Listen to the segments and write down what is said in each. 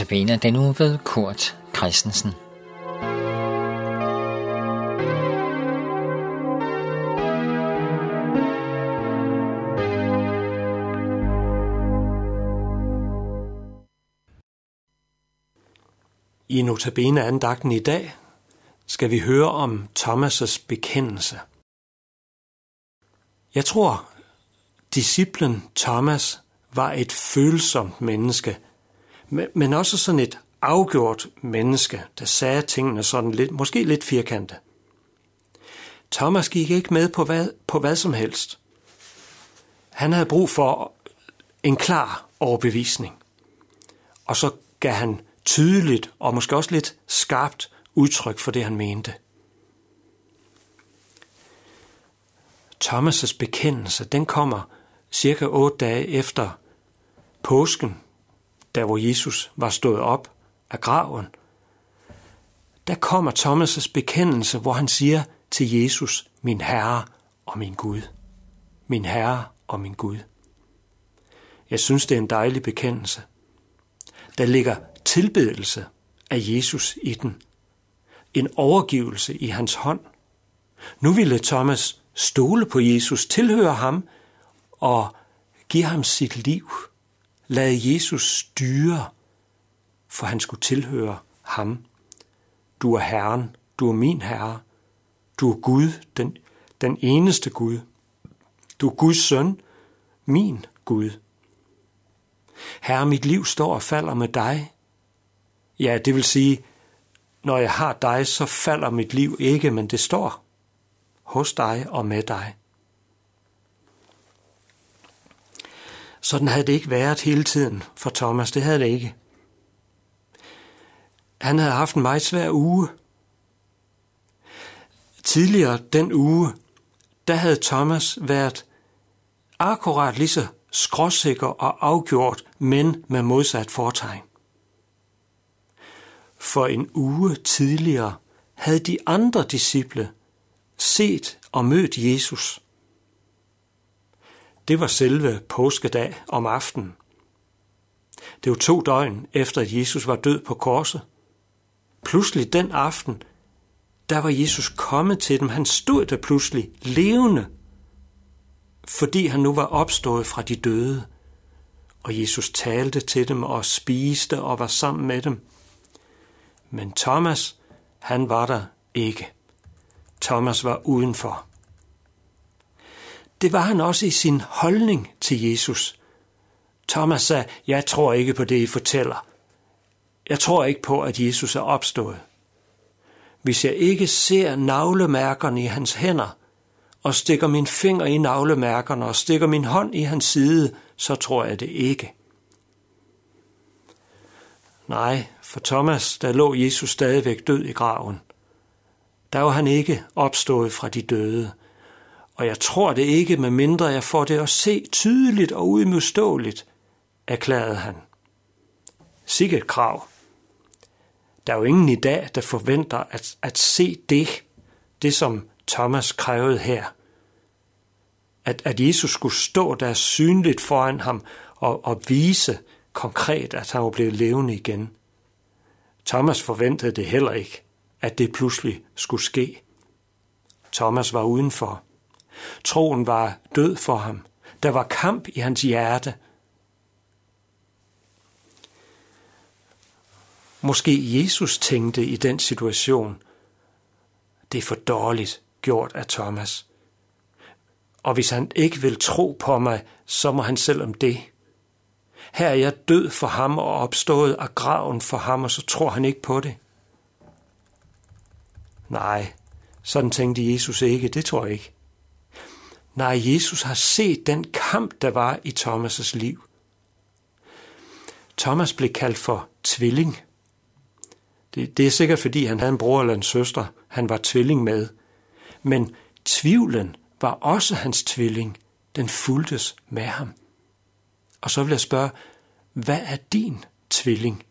Notabene den uge ved Kurt Christensen. I Notabene andagten i dag skal vi høre om Thomas' bekendelse. Jeg tror, disciplen Thomas var et følsomt menneske, men også sådan et afgjort menneske, der sagde tingene sådan lidt, måske lidt firkantet. Thomas gik ikke med på hvad, på hvad som helst. Han havde brug for en klar overbevisning. Og så gav han tydeligt og måske også lidt skarpt udtryk for det, han mente. Thomas' bekendelse, den kommer cirka otte dage efter påsken, der hvor Jesus var stået op af graven. Der kommer Thomas' bekendelse, hvor han siger til Jesus, min Herre og min Gud. Min Herre og min Gud. Jeg synes, det er en dejlig bekendelse. Der ligger tilbedelse af Jesus i den. En overgivelse i hans hånd. Nu ville Thomas stole på Jesus, tilhøre ham og give ham sit liv. Lad Jesus styre, for han skulle tilhøre ham. Du er Herren, du er min Herre. Du er Gud, den, den eneste Gud. Du er Guds søn, min Gud. Herre, mit liv står og falder med dig. Ja, det vil sige, når jeg har dig, så falder mit liv ikke, men det står hos dig og med dig. Sådan havde det ikke været hele tiden for Thomas. Det havde det ikke. Han havde haft en meget svær uge. Tidligere den uge, der havde Thomas været akkurat lige så skråsikker og afgjort, men med modsat fortegn. For en uge tidligere havde de andre disciple set og mødt Jesus. Det var selve påskedag om aftenen. Det var to døgn efter, at Jesus var død på korset. Pludselig den aften, der var Jesus kommet til dem. Han stod der pludselig levende, fordi han nu var opstået fra de døde. Og Jesus talte til dem og spiste og var sammen med dem. Men Thomas, han var der ikke. Thomas var udenfor. Det var han også i sin holdning til Jesus. Thomas sagde, jeg tror ikke på det, I fortæller. Jeg tror ikke på, at Jesus er opstået. Hvis jeg ikke ser navlemærkerne i hans hænder, og stikker min finger i navlemærkerne og stikker min hånd i hans side, så tror jeg det ikke. Nej, for Thomas, der lå Jesus stadigvæk død i graven. Der var han ikke opstået fra de døde. Og jeg tror det ikke, med mindre jeg får det at se tydeligt og uimodståeligt, erklærede han. Sikke krav. Der er jo ingen i dag, der forventer at, at se det, det som Thomas krævede her. At, at Jesus skulle stå der synligt foran ham og, og vise konkret, at han var blevet levende igen. Thomas forventede det heller ikke, at det pludselig skulle ske. Thomas var udenfor. Troen var død for ham. Der var kamp i hans hjerte. Måske Jesus tænkte i den situation, det er for dårligt gjort af Thomas. Og hvis han ikke vil tro på mig, så må han selv om det. Her er jeg død for ham og opstået af graven for ham, og så tror han ikke på det. Nej, sådan tænkte Jesus ikke, det tror jeg ikke. Nej, Jesus har set den kamp, der var i Thomas' liv. Thomas blev kaldt for tvilling. Det, det er sikkert, fordi han havde en bror eller en søster, han var tvilling med. Men tvivlen var også hans tvilling. Den fuldtes med ham. Og så vil jeg spørge, hvad er din tvilling?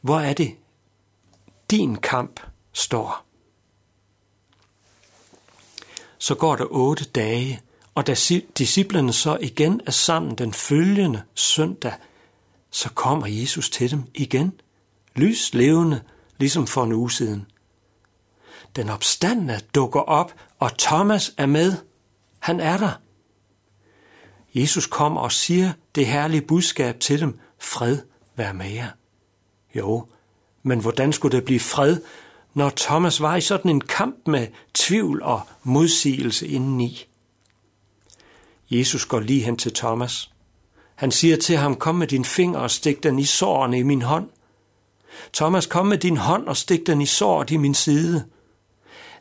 Hvor er det, din kamp står? Så går der otte dage, og da disciplerne så igen er sammen den følgende søndag, så kommer Jesus til dem igen, lys levende, ligesom for en uge siden. Den opstandende dukker op, og Thomas er med. Han er der. Jesus kommer og siger det herlige budskab til dem, fred vær med jer. Jo, men hvordan skulle det blive fred, når Thomas var i sådan en kamp med tvivl og modsigelse indeni? Jesus går lige hen til Thomas. Han siger til ham, kom med din finger og stik den i sårene i min hånd. Thomas, kom med din hånd og stik den i såret i min side.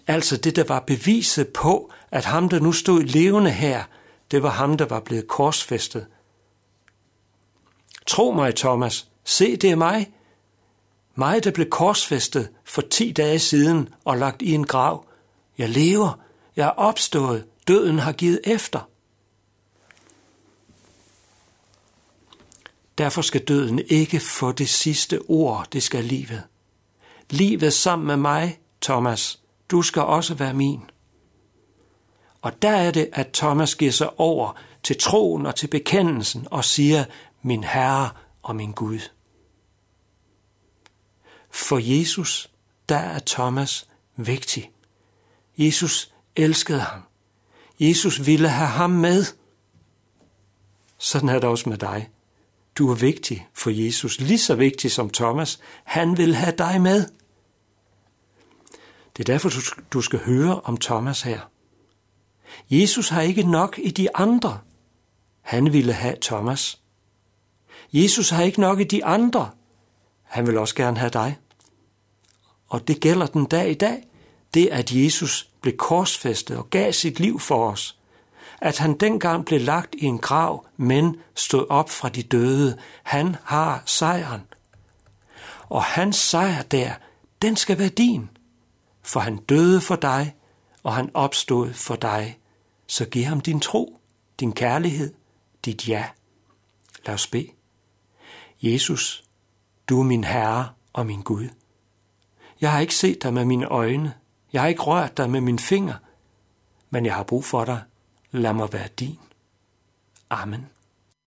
Altså det, der var beviset på, at ham, der nu stod levende her, det var ham, der var blevet korsfæstet. Tro mig, Thomas, se, det er mig. Mig, der blev korsfæstet for ti dage siden og lagt i en grav. Jeg lever, jeg er opstået, døden har givet efter. Derfor skal døden ikke få det sidste ord, det skal livet. Livet sammen med mig, Thomas, du skal også være min. Og der er det, at Thomas giver sig over til troen og til bekendelsen og siger, min Herre og min Gud. For Jesus, der er Thomas vigtig. Jesus elskede ham. Jesus ville have ham med. Sådan er det også med dig. Du er vigtig for Jesus, lige så vigtig som Thomas. Han vil have dig med. Det er derfor, du skal høre om Thomas her. Jesus har ikke nok i de andre. Han ville have Thomas. Jesus har ikke nok i de andre. Han vil også gerne have dig. Og det gælder den dag i dag. Det, at Jesus blev korsfæstet og gav sit liv for os. At han dengang blev lagt i en grav, men stod op fra de døde. Han har sejren. Og hans sejr der, den skal være din. For han døde for dig, og han opstod for dig så giv ham din tro, din kærlighed, dit ja. Lad os bede. Jesus, du er min Herre og min Gud. Jeg har ikke set dig med mine øjne, jeg har ikke rørt dig med min finger, men jeg har brug for dig. Lad mig være din. Amen.